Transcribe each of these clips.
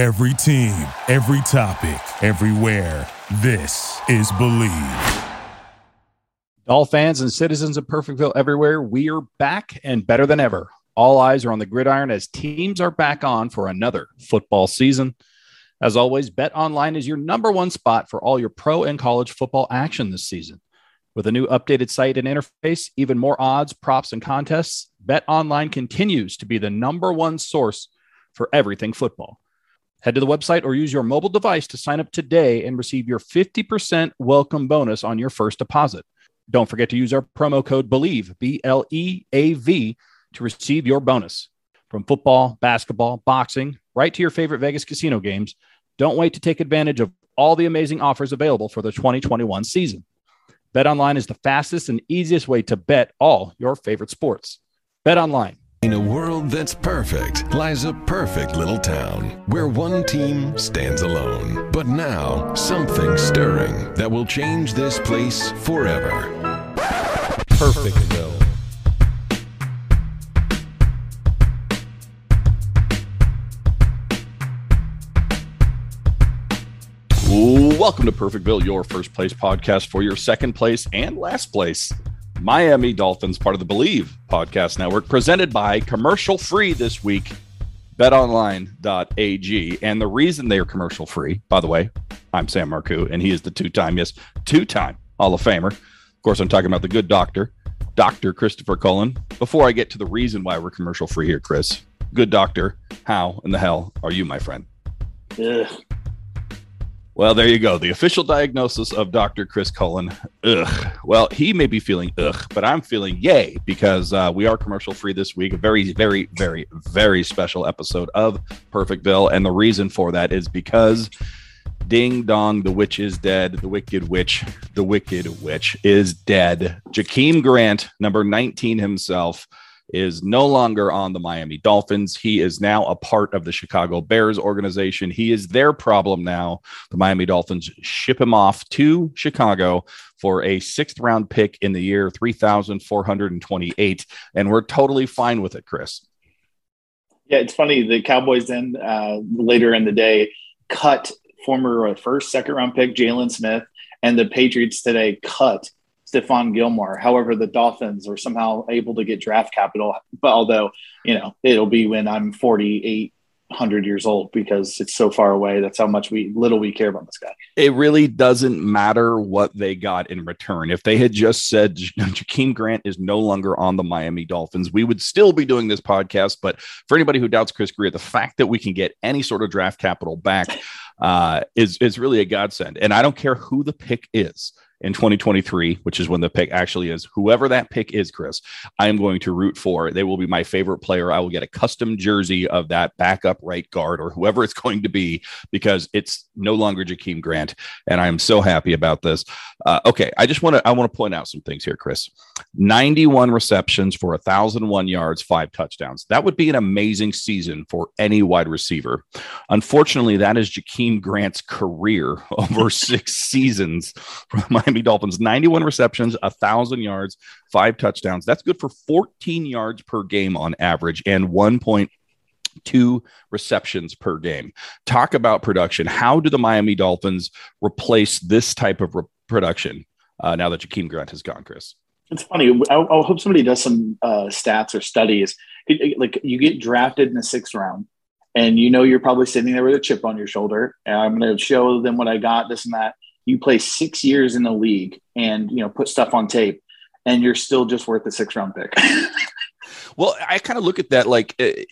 Every team, every topic, everywhere. This is Bleav. All fans and citizens of Perfectville everywhere, we are back and better than ever. All eyes are on the gridiron as teams are back on for another football season. As always, Bet Online is your number one spot for all your pro and college football action this season. With a new updated site and interface, even more odds, props, and contests, Bet Online continues to be the number one source for everything football. Head to the website or use your mobile device to sign up today and receive your 50% welcome bonus on your first deposit. Don't forget to use our promo code BLEAV, B L E A V, to receive your bonus. From football, basketball, boxing, right to your favorite Vegas casino games, don't wait to take advantage of all the amazing offers available for the 2021 season. Bet online is the fastest and easiest way to bet all your favorite sports. Bet online in a world that's perfect lies a perfect little town where one team stands alone. But now, something stirring that will change this place forever. Perfectville. Welcome to Perfectville, your first place podcast for your second place and last place. Miami Dolphins, part of the Bleav Podcast Network, presented by commercial free this week, betonline.ag. And the reason they are commercial free, by the way, I'm Sam Marcoux, and he is the two time, yes, two time Hall of Famer. Of course, I'm talking about the good doctor, Dr. Christopher Cullen. Before I get to the reason why we're commercial free here, Chris, good doctor, how in the hell are you, my friend? Ugh. Well, there you go. The official diagnosis of Dr. Chris Cullen. Ugh. Well, he may be feeling ugh, but I'm feeling yay because uh, we are commercial free this week. A very, very, very, very special episode of Perfectville. And the reason for that is because Ding dong, the witch is dead. The wicked witch, the wicked witch is dead. Jakeem Grant, number 19 himself, is no longer on the Miami Dolphins. He is now a part of the Chicago Bears organization. He is their problem now. The Miami Dolphins ship him off to Chicago for a sixth round pick in the year 3,428. And we're totally fine with it, Chris. Yeah, it's funny. The Cowboys then uh, later in the day cut former uh, first, second round pick Jaylon Smith, and the Patriots today cut Stephon Gilmore. However, the Dolphins were somehow able to get draft capital, but although, you know, it'll be when I'm 4,800 years old because it's so far away. That's how much we little we care about this guy. It really doesn't matter what they got in return. If they had just said Jakeem Grant is no longer on the Miami Dolphins, we would still be doing this podcast. But for anybody who doubts Chris Grier, the fact that we can get any sort of draft capital back uh, is is really a godsend. And I don't care who the pick is in 2023, which is when the pick actually is, whoever that pick is, Chris, I am going to root for. They will be my favorite player. I will get a custom jersey of that backup right guard or whoever it's going to be because it's no longer Jakeem Grant, and I am so happy about this. Uh, okay, I just want to I want to point out some things here, Chris. 91 receptions for 1,001 yards, five touchdowns. That would be an amazing season for any wide receiver. Unfortunately, that is Jakeem Grant's career over six seasons for my Miami Dolphins 91 receptions, 1,000 yards, five touchdowns. That's good for 14 yards per game on average and 1.2 receptions per game. Talk about production. How do the Miami Dolphins replace this type of re- production uh, now that Jakeem Grant has gone, Chris? It's funny. I, I hope somebody does some uh, stats or studies. Like you get drafted in the sixth round, and you know you're probably sitting there with a chip on your shoulder. And I'm going to show them what I got, this and that you play six years in the league and you know put stuff on tape and you're still just worth a six round pick. Well i kind of look at that like eh,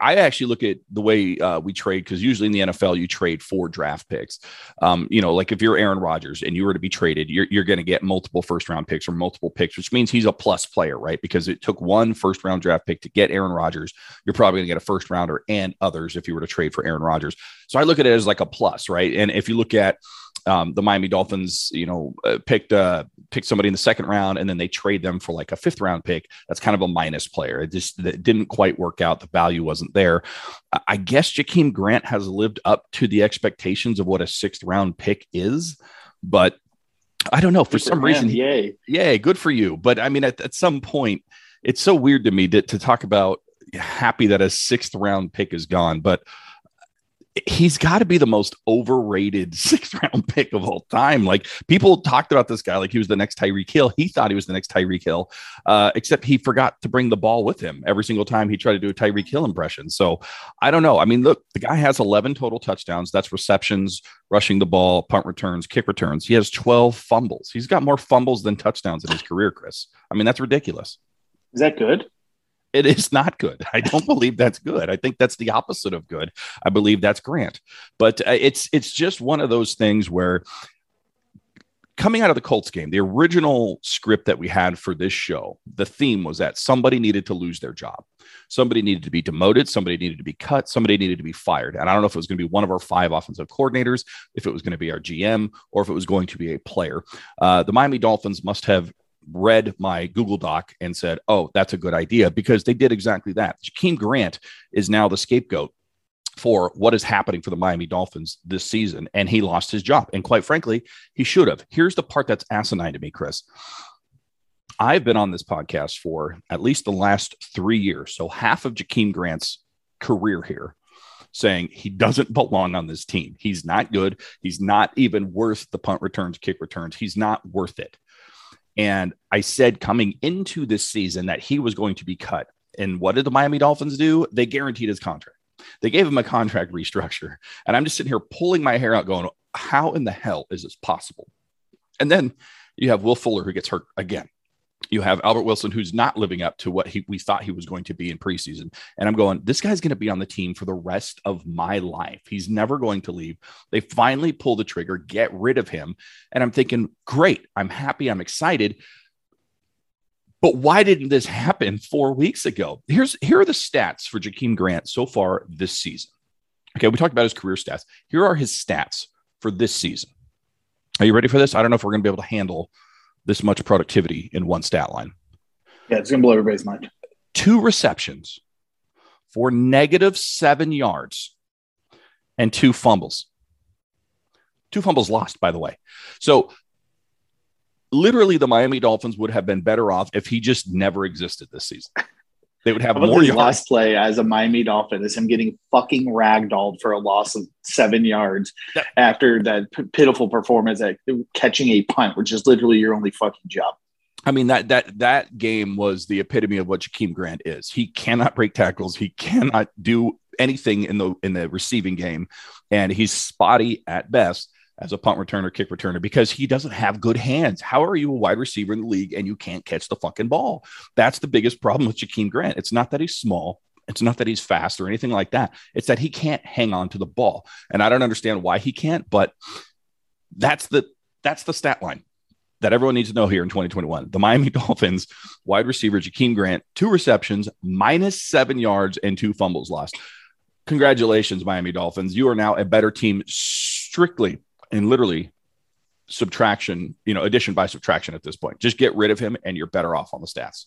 i actually look at the way uh, we trade because usually in the nfl you trade for draft picks. Um, you know like if you're aaron rodgers and you were to be traded you're, you're going to get multiple first round picks or multiple picks which means he's a plus player right? Because it took one first round draft pick to get aaron rodgers. You're probably going to get a first rounder and others if you were to trade for aaron rodgers. So i look at it as like a plus right? And if you look at um, the Miami Dolphins, you know, uh, picked uh, picked somebody in the second round, and then they trade them for like a fifth round pick. That's kind of a minus player. It just it didn't quite work out. The value wasn't there. I guess Jakeem Grant has lived up to the expectations of what a sixth round pick is, but I don't know for some reason. Yay, yay, good for you. But I mean, at, at some point, it's so weird to me to, to talk about happy that a sixth round pick is gone, but he's got to be the most overrated sixth round pick of all time. Like people talked about this guy like he was the next Tyreek Hill. He thought he was the next Tyreek Hill, uh, except he forgot to bring the ball with him every single time he tried to do a Tyreek Hill impression. So I don't know. I mean, look, the guy has 11 total touchdowns. That's receptions, rushing the ball, punt returns, kick returns. He has 12 fumbles. He's got more fumbles than touchdowns in his career, Chris. I mean, that's ridiculous. Is that good? It is not good. I don't believe that's good. I think that's the opposite of good. I believe that's Grant. But uh, it's it's just one of those things where coming out of the Colts game, the original script that we had for this show, the theme was that somebody needed to lose their job. Somebody needed to be demoted. Somebody needed to be cut. Somebody needed to be fired. And I don't know if it was going to be one of our five offensive coordinators, if it was going to be our GM, or if it was going to be a player. Uh, the Miami Dolphins must have read my Google Doc and said, oh, that's a good idea because they did exactly that. Jakeem Grant is now the scapegoat for what is happening for the Miami Dolphins this season. And he lost his job. And quite frankly, he should have. Here's the part that's asinine to me, Chris. I've been on this podcast for at least the last three years. So half of Jakeem Grant's career here saying he doesn't belong on this team. He's not good. He's not even worth the punt returns, kick returns. He's not worth it. And I said coming into this season that he was going to be cut. And what did the Miami Dolphins do? They guaranteed his contract. They gave him a contract restructure. And I'm just sitting here pulling my hair out, going, how in the hell is this possible? And then you have Will Fuller who gets hurt again. You have Albert Wilson, who's not living up to what he, we thought he was going to be in preseason. And I'm going, this guy's going to be on the team for the rest of my life. He's never going to leave. They finally pull the trigger, get rid of him. And I'm thinking, great. I'm happy. I'm excited. But why didn't this happen four weeks ago? Here's here are the stats for Jakeem Grant so far this season. Okay, we talked about his career stats. Here are his stats for this season. Are you ready for this? I don't know if we're going to be able to handle this much productivity in one stat line. Yeah, it's going to blow everybody's mind. Two receptions for negative seven yards and two fumbles. Two fumbles lost, by the way. So literally the Miami Dolphins would have been better off if he just never existed this season. They would have more yards. last play as a Miami Dolphin is him getting fucking ragdolled for a loss of seven yards That- after that p- pitiful performance at catching a punt, which is literally your only fucking job. I mean that that that game was the epitome of what Jakeem Grant is. He cannot break tackles. He cannot do anything in the in the receiving game, and he's spotty at best as a punt returner, kick returner because he doesn't have good hands. How are you a wide receiver in the league and you can't catch the fucking ball? That's the biggest problem with Jakeem Grant. It's not that he's small. It's not that he's fast or anything like that. It's that he can't hang on to the ball, and I don't understand why he can't. But that's the that's the stat line that everyone needs to know here in 2021. The Miami Dolphins wide receiver Jakeem Grant, two receptions, minus seven yards, and two fumbles lost. Congratulations, Miami Dolphins. You are now a better team strictly and literally subtraction, you know, addition by subtraction at this point. Just get rid of him and you're better off on the stats.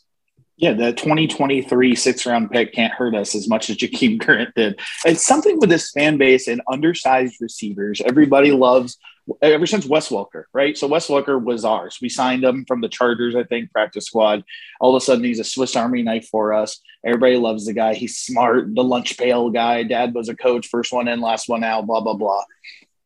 Yeah, the 2023 six round pick can't hurt us as much as Jakeem Grant did. It's something with this fan base and undersized receivers. Everybody loves ever since Wes Welker, right? So Wes Welker was ours. We signed him from the Chargers, I think, practice squad. All of a sudden, he's a Swiss Army knife for us. Everybody loves the guy. He's smart, the lunch pail guy. Dad was a coach, first one in, last one out, blah, blah, blah.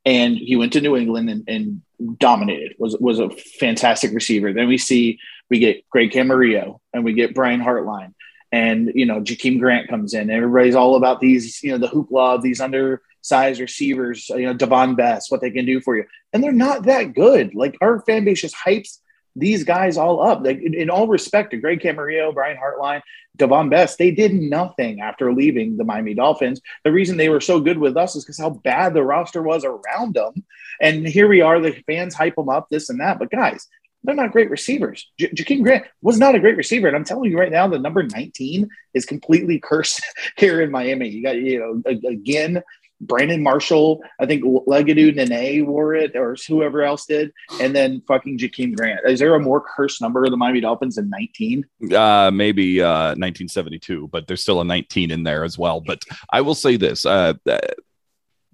And he went to New England and, and dominated, was, was a fantastic receiver. Then we see we get Greg Camarillo and we get Brian Hartline and you know Jakeem Grant comes in. Everybody's all about these, you know, the hoopla of these undersized receivers, you know, Davone Bess, what they can do for you, and they're not that good. Like our fan base just hypes these guys all up. Like in, in all respect to Greg Camarillo, Brian Hartline, Davone Bess, they did nothing after leaving the Miami Dolphins. The reason they were so good with us is because how bad the roster was around them. And here we are, the fans hype them up, this and that. But guys, they're not great receivers. J- Jakeem Grant was not a great receiver, and I'm telling you right now, the number 19 is completely cursed here in Miami. You got you know again. Brandon Marshall, I think Legedu Naanee wore it, or whoever else did, and then fucking Jakeem Grant. Is there a more cursed number of the Miami Dolphins than 19? Uh, maybe uh, 1972, but there's still a 19 in there as well. But I will say this uh, uh,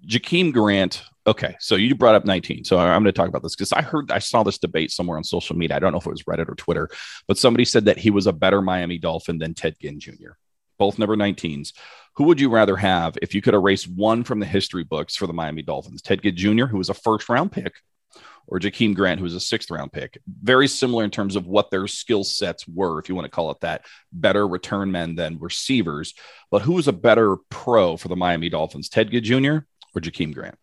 Jakeem Grant. Okay, so you brought up 19. So I'm going to talk about this because I heard, I saw this debate somewhere on social media. I don't know if it was Reddit or Twitter, but somebody said that he was a better Miami Dolphin than Ted Ginn Jr. both number 19s. Who would you rather have if you could erase one from the history books for the Miami Dolphins? Ted Ginn Jr., who was a first round pick, or Jakeem Grant, who was a sixth round pick? Very similar in terms of what their skill sets were, if you want to call it that. Better return men than receivers. But who was a better pro for the Miami Dolphins, Ted Ginn Jr. or Jakeem Grant?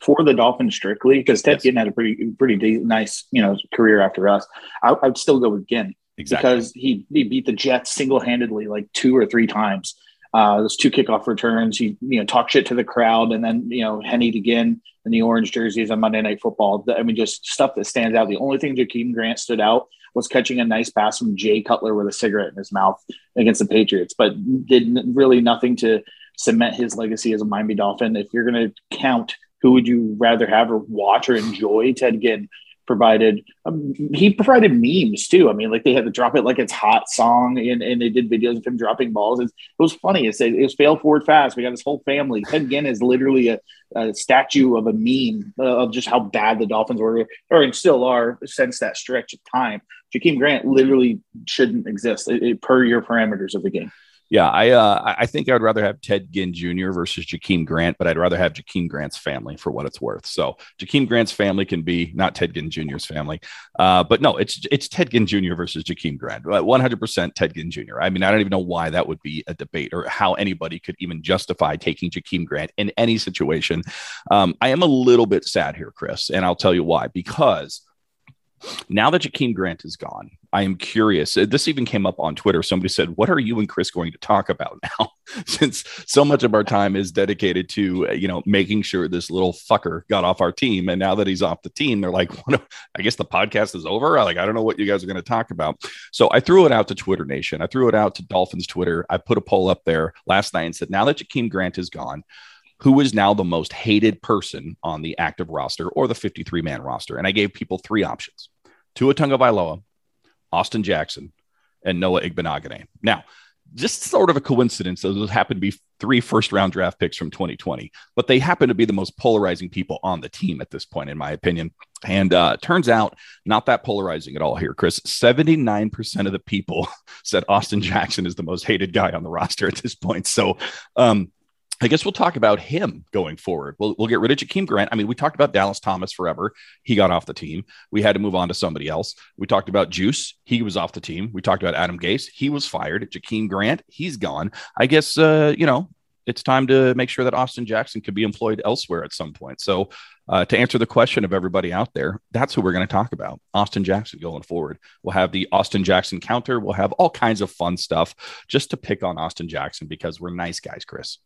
For the Dolphins strictly, because Ted yes. Ginn had a pretty pretty nice you know career after us. I, would still go with Ginn exactly. because he he beat the Jets single handedly like two or three times uh, those two kickoff returns. He you know talk shit to the crowd, and then you know Henny again in the orange jerseys on Monday Night Football. I mean, just stuff that stands out. The only thing Jakeem Grant stood out was catching a nice pass from Jay Cutler with a cigarette in his mouth against the Patriots, but did really nothing to cement his legacy as a Miami Dolphin. If you're going to count who would you rather have or watch or enjoy, Ted Ginn provided um, he provided memes too. I mean, like they had to drop it like it's hot song, and, and they did videos of him dropping balls. It's, it was funny. It said it was fail forward fast. We got his whole family. Ted Ginn is literally a, a statue of a meme uh, of just how bad the Dolphins were, or and still are since that stretch of time. Jakeem Grant literally shouldn't exist it, it, per your parameters of the game. Yeah, I uh, I think I would rather have Ted Ginn Jr. versus Jakeem Grant, but I'd rather have Jakeem Grant's family for what it's worth. So Jakeem Grant's family can be not Ted Ginn Jr.'s family, uh, but no, it's it's Ted Ginn Jr. versus Jakeem Grant. One hundred percent Ted Ginn Jr. I mean, I don't even know why that would be a debate or how anybody could even justify taking Jakeem Grant in any situation. Um, I am a little bit sad here, Chris, and I'll tell you why. Because now that Jakeem Grant is gone, I am curious. Uh, this even came up on Twitter. Somebody said, "What are you and Chris going to talk about now?" Since so much of our time is dedicated to uh, you know making sure this little fucker got off our team, and now that he's off the team, they're like, "I guess the podcast is over." Like, I don't know what you guys are going to talk about. So I threw it out to Twitter Nation. I threw it out to Dolphins Twitter. I put a poll up there last night and said, "Now that Jakeem Grant is gone." Who is now the most hated person on the active roster or the 53 man roster. And I gave people three options Tua Tagovailoa, Austin Jackson, and Noah Igbinoghene. Now, just sort of a coincidence, those happen to be three first round draft picks from 2020, but they happen to be the most polarizing people on the team at this point, in my opinion. And uh, turns out, not that polarizing at all here, Chris. 79% of the people said Austin Jackson is the most hated guy on the roster at this point. So, um, I guess we'll talk about him going forward. We'll, we'll get rid of Jakeem Grant. I mean, we talked about Dallas Thomas forever. He got off the team. We had to move on to somebody else. We talked about Juice. He was off the team. We talked about Adam Gase. He was fired. Jakeem Grant. He's gone. I guess, uh, you know, it's time to make sure that Austin Jackson could be employed elsewhere at some point. So, uh, to answer the question of everybody out there, that's who we're going to talk about Austin Jackson going forward. We'll have the Austin Jackson counter. We'll have all kinds of fun stuff just to pick on Austin Jackson because we're nice guys, Chris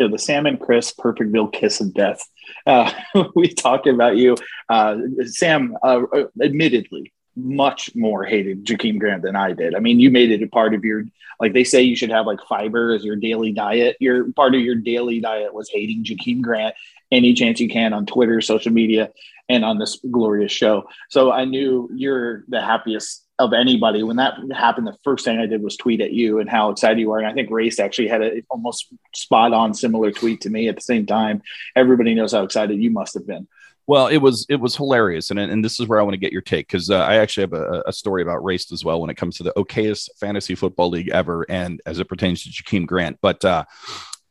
you know, the Sam and Chris Perfectville kiss of death. Uh, we talked about you. Uh, Sam, uh, admittedly, much more hated Jakeem Grant than I did. I mean, you made it a part of your, like they say you should have like fiber as your daily diet. Your part of your daily diet was hating Jakeem Grant any chance you can on Twitter, social media, and on this glorious show. So I knew you're the happiest of anybody. When that happened, the first thing I did was tweet at you and how excited you are. And I think Race actually had a almost spot on similar tweet to me at the same time. Everybody knows how excited you must have been. Well, it was it was hilarious, and and this is where I want to get your take because uh, I actually have a, a, story about race as well when it comes to the okayest fantasy football league ever, and as it pertains to Jakeem Grant. But uh,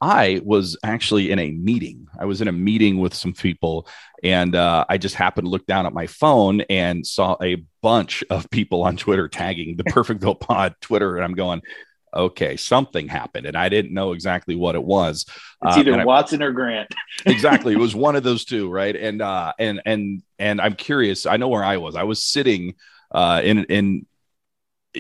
I was actually in a meeting. I was in a meeting with some people, and uh, I just happened to look down at my phone and saw a bunch of people on Twitter tagging the Perfectville Pod Twitter, and I'm going, okay, something happened, and I didn't know exactly what it was. It's uh, either Watson I, or Grant. exactly, it was one of those two, right? And uh, and and and I'm curious. I know where I was. I was sitting uh, in in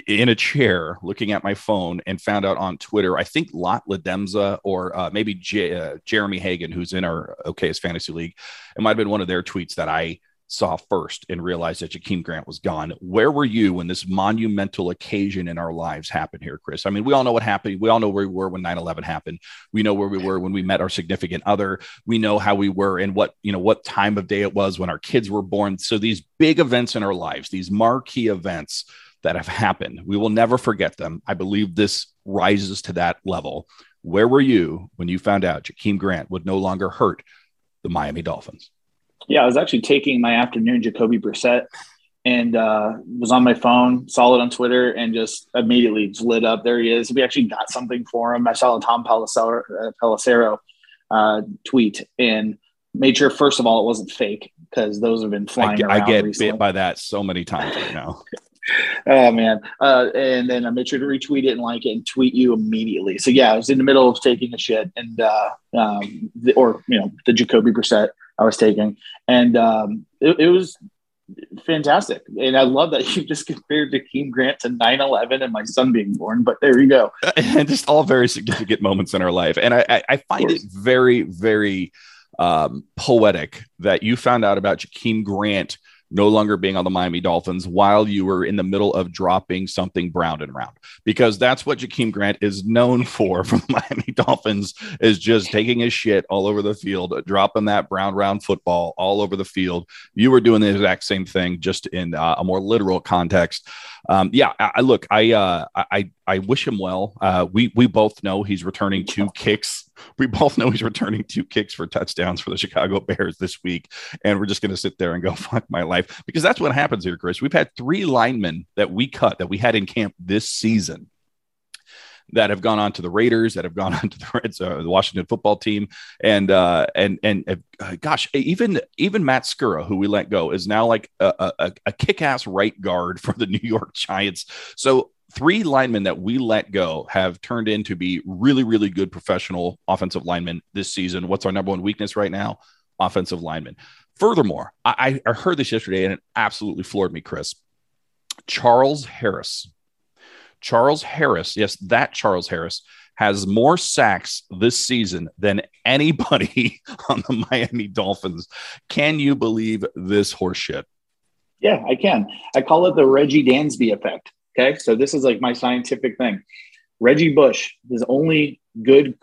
in a chair looking at my phone and found out on Twitter, I think Lot Ledemza or uh, maybe J- uh, Jeremy Hagan, who's in our OK's Fantasy League, it might have been one of their tweets that I saw first and realized that Jakeem Grant was gone. Where were you when this monumental occasion in our lives happened here, Chris? I mean, we all know what happened. We all know where we were when 9 11 happened. We know where we were when we met our significant other. We know how we were and what, you know, what time of day it was when our kids were born. So these big events in our lives, these marquee events, that have happened. We will never forget them. I believe this rises to that level. Where were you when you found out Jakeem Grant would no longer hurt the Miami Dolphins? Yeah, I was actually taking my afternoon Jacoby Brissett and uh, was on my phone, saw it on Twitter, and just immediately just lit up. There he is. We actually got something for him. I saw a Tom Pelissero, uh, uh, tweet and made sure first of all it wasn't fake because those have been flying. I, I get recently. bit by that so many times right now. oh man! Uh, and then I made sure to retweet it and like it and tweet you immediately. So yeah, I was in the middle of taking a shit and uh, um, the, or you know the Jacoby Brissett I was taking, and um, it, it was fantastic. And I love that you just compared Jakeem Grant to 9-11 and my son being born. But there you go. and just all very significant moments in our life. And I, I, I find it very, very um, poetic that you found out about Jakeem Grant no longer being on the Miami Dolphins while you were in the middle of dropping something brown and round, because that's what Jakeem Grant is known for from the Miami Dolphins is just taking his shit all over the field, dropping that brown round football all over the field. You were doing the exact same thing, just in uh, a more literal context. Um, yeah, I, I look, I, uh, I, I wish him well. Uh, we, we both know he's returning two kicks we both know he's returning two kicks for touchdowns for the Chicago Bears this week. And we're just going to sit there and go, fuck my life. Because that's what happens here, Chris. We've had three linemen that we cut that we had in camp this season that have gone on to the Raiders, that have gone on to the Reds, uh, the Washington football team, and uh, and and uh, gosh, even even Matt Skura, who we let go, is now like a, a, a kick-ass right guard for the New York Giants. So three linemen that we let go have turned in to be really, really good professional offensive linemen this season. What's our number one weakness right now? Offensive linemen. Furthermore, I, I heard this yesterday and it absolutely floored me, Chris. Charles Harris. Charles Harris, yes, that Charles Harris has more sacks this season than anybody on the Miami Dolphins. Can you believe this horseshit? Yeah, I can. I call it the Reggie Dansby effect. Okay. So this is like my scientific thing. Reggie Bush, his only good,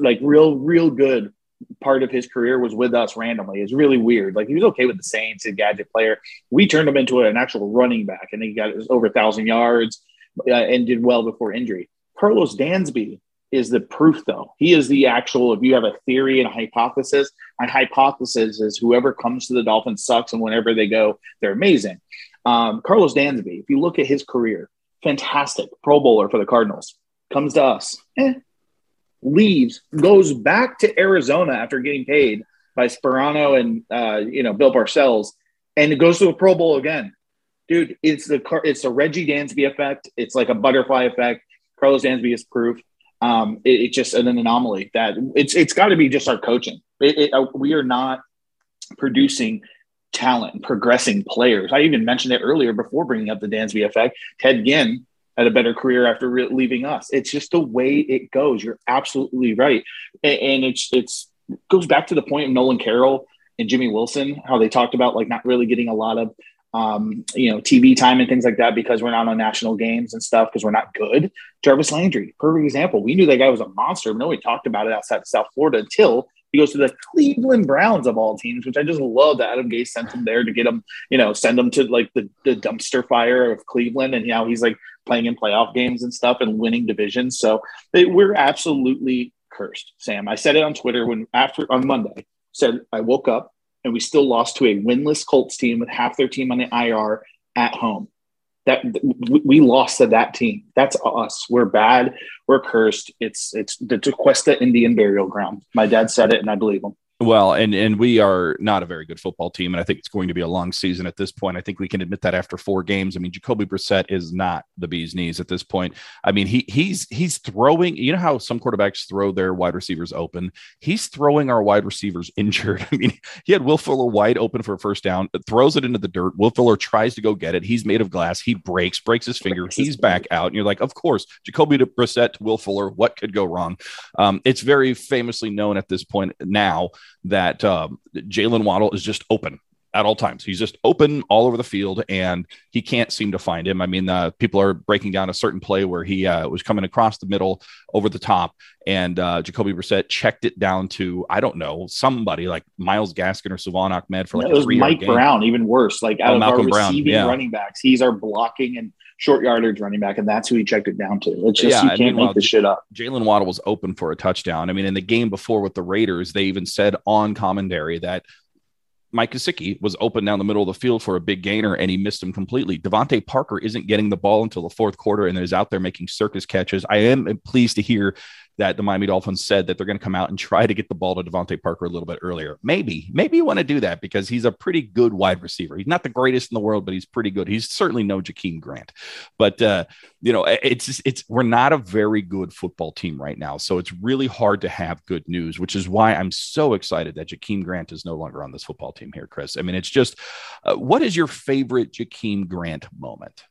like real, real good part of his career was with us randomly. It's really weird. Like he was okay with the Saints, a gadget player. We turned him into an actual running back, and he got over a thousand yards uh, and did well before injury. Karlos Dansby is the proof, though. He is the actual. If you have a theory and a hypothesis, my hypothesis is whoever comes to the Dolphins sucks, and whenever they go, they're amazing. Um, Karlos Dansby, if you look at his career, fantastic Pro Bowler for the Cardinals, comes to us, eh, leaves, goes back to Arizona after getting paid by Sparano and uh, you know Bill Parcells, and it goes to a Pro Bowl again. Dude, it's the it's the Reggie Dansby effect. It's like a butterfly effect. Karlos Dansby is proof. Um, it, it's just an anomaly that it's it's got to be just our coaching. It, it, uh, we are not producing talent and progressing players. I even mentioned it earlier before bringing up the Dansby effect. Ted Ginn had a better career after re- leaving us. It's just the way it goes. You're absolutely right, and, and it's it's it goes back to the point of Nolan Carroll and Jimmy Wilson, how they talked about like not really getting a lot of um, you know TV time and things like that because we're not on national games and stuff because we're not good. Jarvis Landry, perfect example. We knew that guy was a monster, nobody talked about it outside of South Florida until he goes to the Cleveland Browns of all teams, which I just love that Adam Gase sent him there to get him, you know, send him to like the, the dumpster fire of Cleveland. And now he's like playing in playoff games and stuff and winning divisions. So they, we're absolutely cursed, Sam. I said it on Twitter when after on Monday, said I woke up and we still lost to a winless Colts team with half their team on the IR at home that we lost to that team. That's us. We're bad. We're cursed. It's it's the Tequesta Indian burial ground. My dad said it, and I believe him. Well, and and we are not a very good football team, and I think it's going to be a long season at this point. I think we can admit that after four games. I mean, Jacoby Brissett is not the bee's knees at this point. I mean, he he's he's throwing. You know how some quarterbacks throw their wide receivers open. He's throwing our wide receivers injured. I mean, he had Will Fuller wide open for a first down, throws it into the dirt. Will Fuller tries to go get it. He's made of glass. He breaks, breaks his finger. He's back out, and you're like, of course, Jacoby Brissett to Will Fuller. What could go wrong? Um, it's very famously known at this point now that um, Jaylen Waddle is just open at all times. He's just open all over the field, and he can't seem to find him. I mean, uh, people are breaking down a certain play where he uh, was coming across the middle over the top, and uh, Jacoby Brissett checked it down to I don't know somebody like Myles Gaskin or Salvon Ahmed for like it was Mike Brown, even worse. Like out oh, of Malcolm our receiving Brown, yeah. running backs, he's our blocking and short yardage running back, and that's who he checked it down to. It's just yeah, you can't make the shit up. Jaylen Waddle was open for a touchdown. I mean, in the game before with the Raiders, they even said on commentary that Mike Gesicki was open down the middle of the field for a big gainer and he missed him completely. DeVante Parker isn't getting the ball until the fourth quarter and is out there making circus catches. I am pleased to hear that the Miami Dolphins said that they're going to come out and try to get the ball to DeVante Parker a little bit earlier. Maybe, maybe you want to do that because he's a pretty good wide receiver. He's not the greatest in the world, but he's pretty good. He's certainly no Jakeem Grant, but uh, you know, it's it's we're not a very good football team right now, so it's really hard to have good news, which is why I'm so excited that Jakeem Grant is no longer on this football team here, Chris. I mean, it's just, uh, what is your favorite Jakeem Grant moment?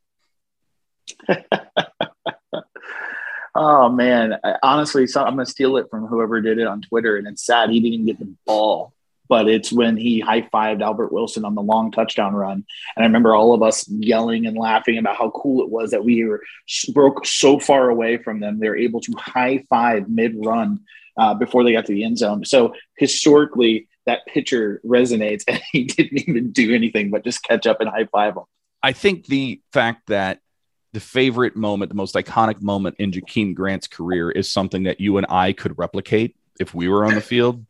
Oh man, I, honestly, so I'm gonna steal it from whoever did it on Twitter, and it's sad he didn't get the ball. But it's when he high fived Albert Wilson on the long touchdown run, and I remember all of us yelling and laughing about how cool it was that we were broke so far away from them. They were able to high five mid run uh, before they got to the end zone. So historically, that picture resonates, and he didn't even do anything but just catch up and high five him. I think the fact that the favorite moment, the most iconic moment in Jakeem Grant's career is something that you and I could replicate if we were on the field.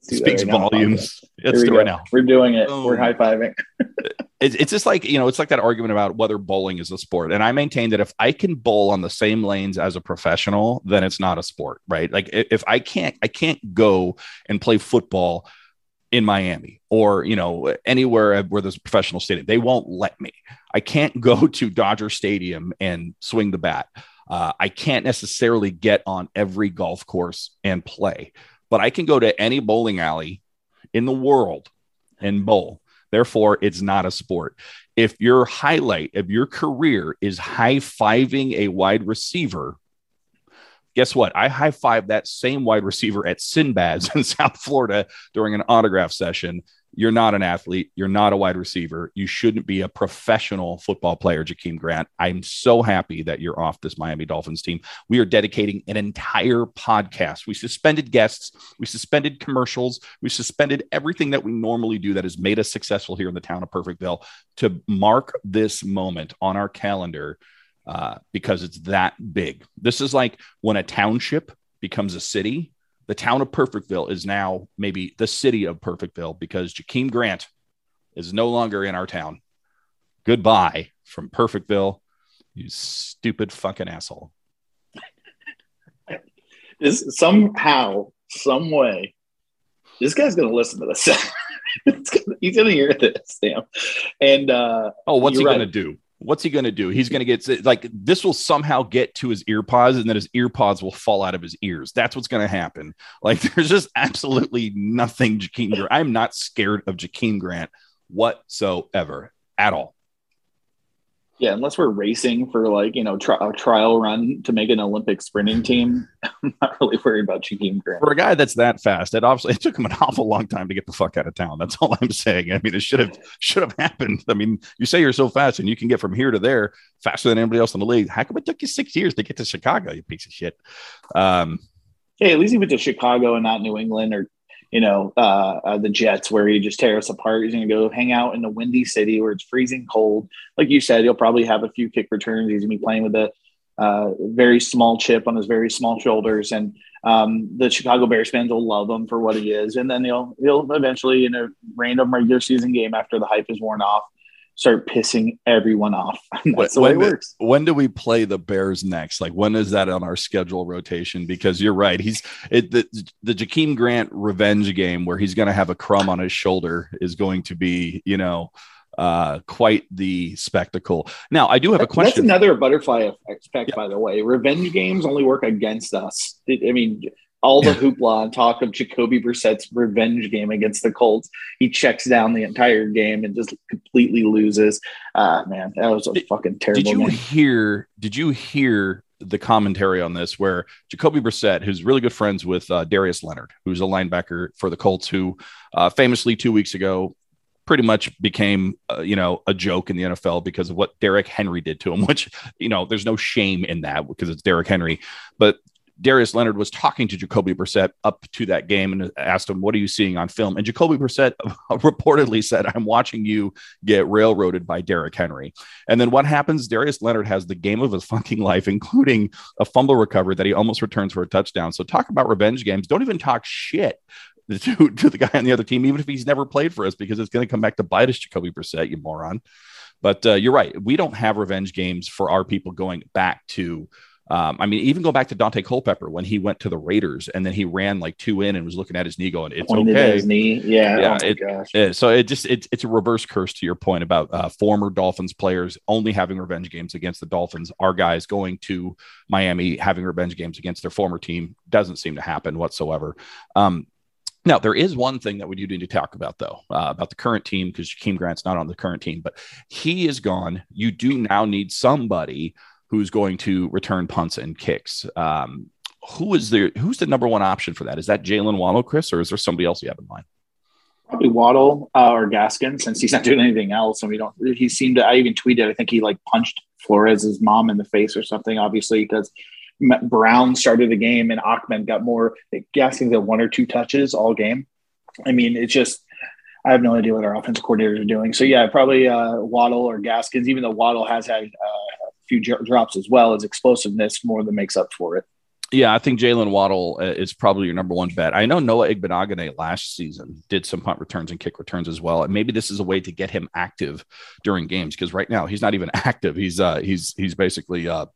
Speaks right volumes. Let's do it now. We're doing it. Boom. We're high fiving. it's, it's just like you know, it's like that argument about whether bowling is a sport. And I maintain that if I can bowl on the same lanes as a professional, then it's not a sport, right? Like if I can't, I can't go and play football in Miami or you know anywhere where there's a professional stadium. They won't let me. I can't go to Dodger Stadium and swing the bat. Uh, I can't necessarily get on every golf course and play, but I can go to any bowling alley in the world and bowl. Therefore, it's not a sport. If your highlight of your career is high fiving a wide receiver, Guess what? I high five that same wide receiver at Sinbad's in South Florida during an autograph session. You're not an athlete. You're not a wide receiver. You shouldn't be a professional football player, Jakeem Grant. I'm so happy that you're off this Miami Dolphins team. We are dedicating an entire podcast. We suspended guests, we suspended commercials, we suspended everything that we normally do that has made us successful here in the town of Perfectville to mark this moment on our calendar uh, because it's that big. This is like when a township becomes a city. The town of Perfectville is now maybe the city of Perfectville because Jakeem Grant is no longer in our town. Goodbye from Perfectville, you stupid fucking asshole. Is somehow, some way, this guy's gonna listen to this. he's gonna hear this, damn. And uh, oh, what's he right. gonna do? What's he going to do? He's going to get like this will somehow get to his ear pods and then his ear pods will fall out of his ears. That's what's going to happen. Like there's just absolutely nothing Jakeem Grant. I'm not scared of Jakeem Grant whatsoever at all. Yeah, unless we're racing for like you know tri- a trial run to make an Olympic sprinting team, I'm not really worried about Jakeem Grant. For a guy that's that fast, it obviously it took him an awful long time to get the fuck out of town. That's all I'm saying. I mean, it should have should have happened. I mean, you say you're so fast and you can get from here to there faster than anybody else in the league. How come it took you six years to get to Chicago? You piece of shit. Um, hey, at least he went to Chicago and not New England or you know, uh, uh, the Jets, where he just tear us apart. He's going to go hang out in the windy city where it's freezing cold. Like you said, he'll probably have a few kick returns. He's going to be playing with a uh, very small chip on his very small shoulders, and um, the Chicago Bears fans will love him for what he is. And then he'll he'll eventually, in a random regular season game, after the hype is worn off, start pissing everyone off. That's the when, way it works. When do we play the Bears next? Like when is that on our schedule rotation? Because you're right. He's it, the the Jakeem Grant revenge game where he's going to have a crumb on his shoulder is going to be, you know, uh, quite the spectacle. Now, I do have a question. That's another butterfly effect, yeah. by the way. Revenge games only work against us. I mean, all the hoopla and talk of Jacoby Brissett's revenge game against the Colts. He checks down the entire game and just completely loses. Ah, uh, man, that was a did, fucking terrible. Did you game. hear? Did you hear the commentary on this where Jacoby Brissett, who's really good friends with uh, Darius Leonard, who's a linebacker for the Colts, who uh, famously two weeks ago pretty much became uh, you know a joke in the NFL because of what Derrick Henry did to him which you know there's no shame in that because it's Derrick Henry but Darius Leonard was talking to Jacoby Brissett up to that game and asked him, What are you seeing on film? And Jacoby Brissett reportedly said, I'm watching you get railroaded by Derrick Henry. And then what happens? Darius Leonard has the game of his fucking life, including a fumble recovery that he almost returns for a touchdown. So talk about revenge games. Don't even talk shit to, to the guy on the other team, even if he's never played for us, because it's going to come back to bite us, Jacoby Brissett, you moron. But uh, you're right. We don't have revenge games for our people going back to um, I mean, even go back to Daunte Culpepper when he went to the Raiders and then he ran like two in and was looking at his knee going, "It's Pointed okay." His knee, yeah, yeah. Oh it, it, so it just it, it's a reverse curse to your point about uh, former Dolphins players only having revenge games against the Dolphins. Our guys going to Miami having revenge games against their former team doesn't seem to happen whatsoever. Um, now, there is one thing that we do need to talk about, though, uh, about the current team, because Jakeem Grant's not on the current team, but he is gone. You do now need somebody who's going to return punts and kicks. Um, who is the who's the number one option for that? Is that Jaylen Waddle, Chris, or is there somebody else you have in mind? Probably Waddle uh, or Gaskin, since he's not doing anything else, and we don't. He seemed to. I even tweeted. I think he like punched Flores's mom in the face or something. Obviously, because Brown started the game and Achman got more. Gaskin got one or two touches all game. I mean, it's just. I have no idea what our offensive coordinators are doing. So yeah, probably uh, Waddle or Gaskins. Even though Waddle has had uh, few drops as well as explosiveness more than makes up for it. Yeah, I think Jaylen Waddle uh, is probably your number one bet. I know Noah Igbinoghene last season did some punt returns and kick returns as well, and maybe this is a way to get him active during games because right now he's not even active. He's uh he's he's basically uh.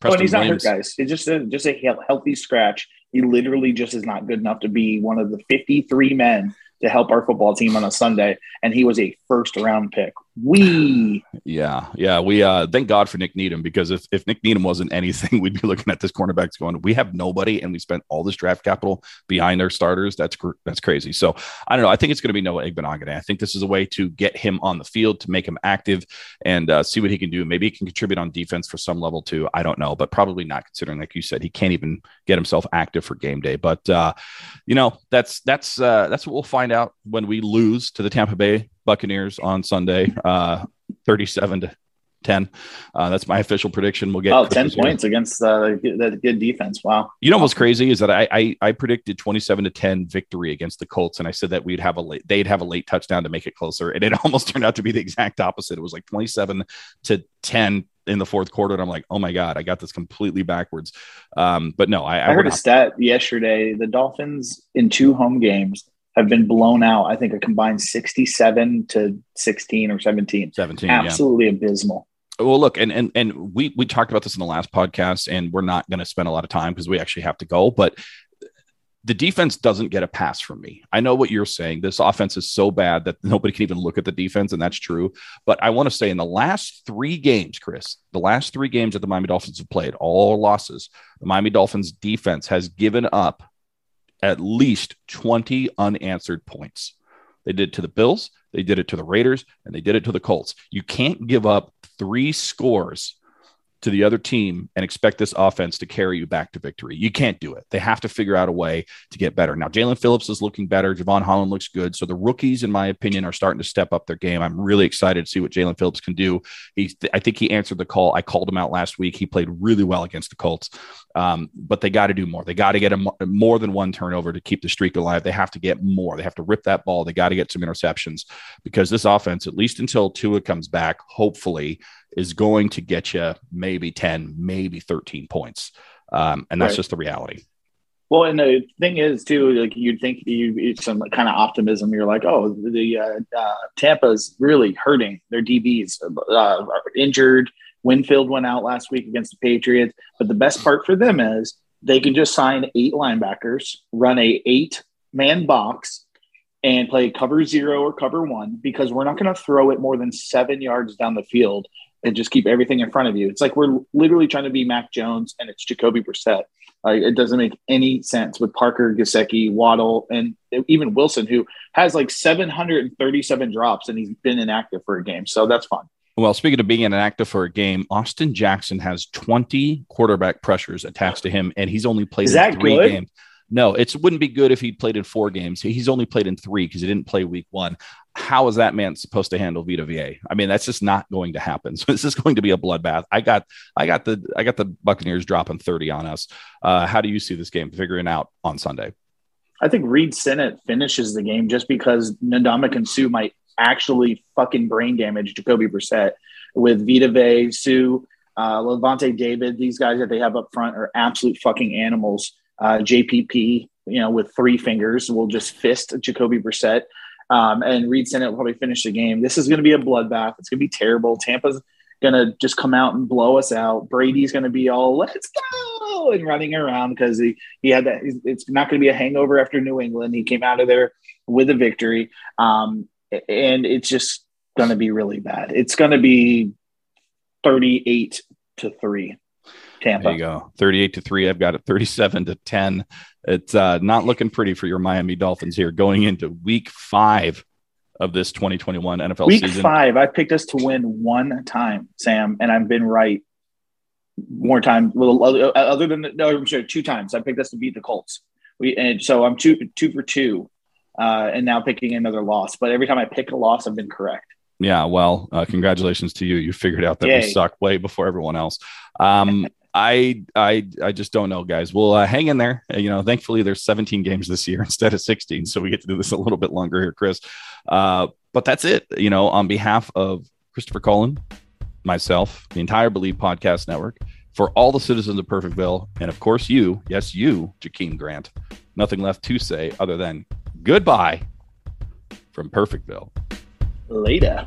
Preston oh, he's Williams. not hurt, guys. It's just a, just a healthy scratch. He literally just is not good enough to be one of the 53 men to help our football team on a Sunday, and he was a first round pick. We yeah yeah we uh thank God for Nik Needham because if if Nik Needham wasn't anything, we'd be looking at this cornerbacks going, we have nobody, and we spent all this draft capital behind our starters. That's that's crazy. So I don't know. I think it's going to be Noah Igbinoghene. I think this is a way to get him on the field to make him active and uh, see what he can do. Maybe he can contribute on defense for some level too. I don't know, but probably not considering, like you said, he can't even get himself active for game day. But uh, you know, that's that's uh, that's what we'll find out when we lose to the Tampa Bay Buccaneers on Sunday, uh, 37 to 10. Uh, that's my official prediction. We'll get oh, 10 points here. against uh, the good defense. Wow. You know what's crazy is that I, I, I predicted 27 to 10 victory against the Colts, and I said that we'd have a late, they'd have a late touchdown to make it closer, and it almost turned out to be the exact opposite. It was like 27 to 10 in the fourth quarter, and I'm like, oh my god, I got this completely backwards. Um, but no, I, I, I heard a stat yesterday: the Dolphins in two home games have been blown out. I think a combined 67 to 16 or 17. 17. Absolutely yeah. abysmal. Well, look, and and and we we talked about this in the last podcast, and we're not going to spend a lot of time because we actually have to go. But the defense doesn't get a pass from me. I know what you're saying. This offense is so bad that nobody can even look at the defense, and that's true. But I want to say in the last three games, Chris, the last three games that the Miami Dolphins have played, all losses, the Miami Dolphins defense has given up at least 20 unanswered points. They did it to the Bills, they did it to the Raiders, and they did it to the Colts. You can't give up three scores to the other team and expect this offense to carry you back to victory. You can't do it. They have to figure out a way to get better. Now, Jaelan Phillips is looking better. Jevon Holland looks good. So the rookies, in my opinion, are starting to step up their game. I'm really excited to see what Jaelan Phillips can do. He's, I think he answered the call. I called him out last week. He played really well against the Colts, um, but they got to do more. They got to get a, more than one turnover to keep the streak alive. They have to get more. They have to rip that ball. They got to get some interceptions because this offense, at least until Tua comes back, hopefully is going to get you maybe 10, maybe 13 points. Um, and that's right. just the reality. Well, and the thing is too, like you'd think you some kind of optimism. You're like, oh, the uh, uh, Tampa's really hurting. Their DBs uh, are injured. Winfield went out last week against the Patriots. But the best part for them is they can just sign eight linebackers, run a eight man box, and play cover zero or cover one because we're not going to throw it more than seven yards down the field and just keep everything in front of you. It's like we're literally trying to be Mac Jones and it's Jacoby Brissett. Like it doesn't make any sense with Parker, Gesicki, Waddle, and even Wilson, who has like 737 drops and he's been inactive for a game. So that's fun. Well, speaking of being inactive for a game, Austin Jackson has 20 quarterback pressures attached to him, and he's only played three good? games. No, it wouldn't be good if he played in four games. He's only played in three because he didn't play week one. How is that man supposed to handle Vita Vea? I mean, that's just not going to happen. So this is going to be a bloodbath. I got, I got the, I got the Buccaneers dropping thirty on us. Uh, how do you see this game figuring out on Sunday? I think Reid Sinnett finishes the game just because Ndamukong Suh might actually fucking brain damage Jacoby Brissett with Vita Vea, Suh, uh, Lavonte David. These guys that they have up front are absolute fucking animals uh, JPP you know, with three fingers, will just fist Jacoby Brissett. Um, and Reid Sinnett will probably finish the game. This is going to be a bloodbath. It's going to be terrible. Tampa's going to just come out and blow us out. Brady's going to be all, let's go, and running around because he, he had that. It's not going to be a hangover after New England. He came out of there with a victory. Um, and it's just going to be really bad. It's going to be 38 to 3 Tampa. There you go. 38 to 3. I've got it 37 to 10. It's uh, not looking pretty for your Miami Dolphins here going into week five of this 2021 NFL week season. Week five, I picked us to win one time, Sam, and I've been right more time. Well, other than no, I'm sure two times. I picked us to beat the Colts. We and so I'm two two for two, uh, and now picking another loss. But every time I pick a loss, I've been correct. Yeah, well, uh, congratulations to you. You figured out that Yay. we suck way before everyone else. Um, I I I just don't know, guys. We'll uh, hang in there. You know, thankfully there's 17 games this year instead of 16, so we get to do this a little bit longer here, Chris. Uh, but that's it. You know, on behalf of Christopher Cullen, myself, the entire Bleav Podcast Network, for all the citizens of Perfectville, and of course you, yes, you, Jakeem Grant. Nothing left to say other than goodbye from Perfectville. Later.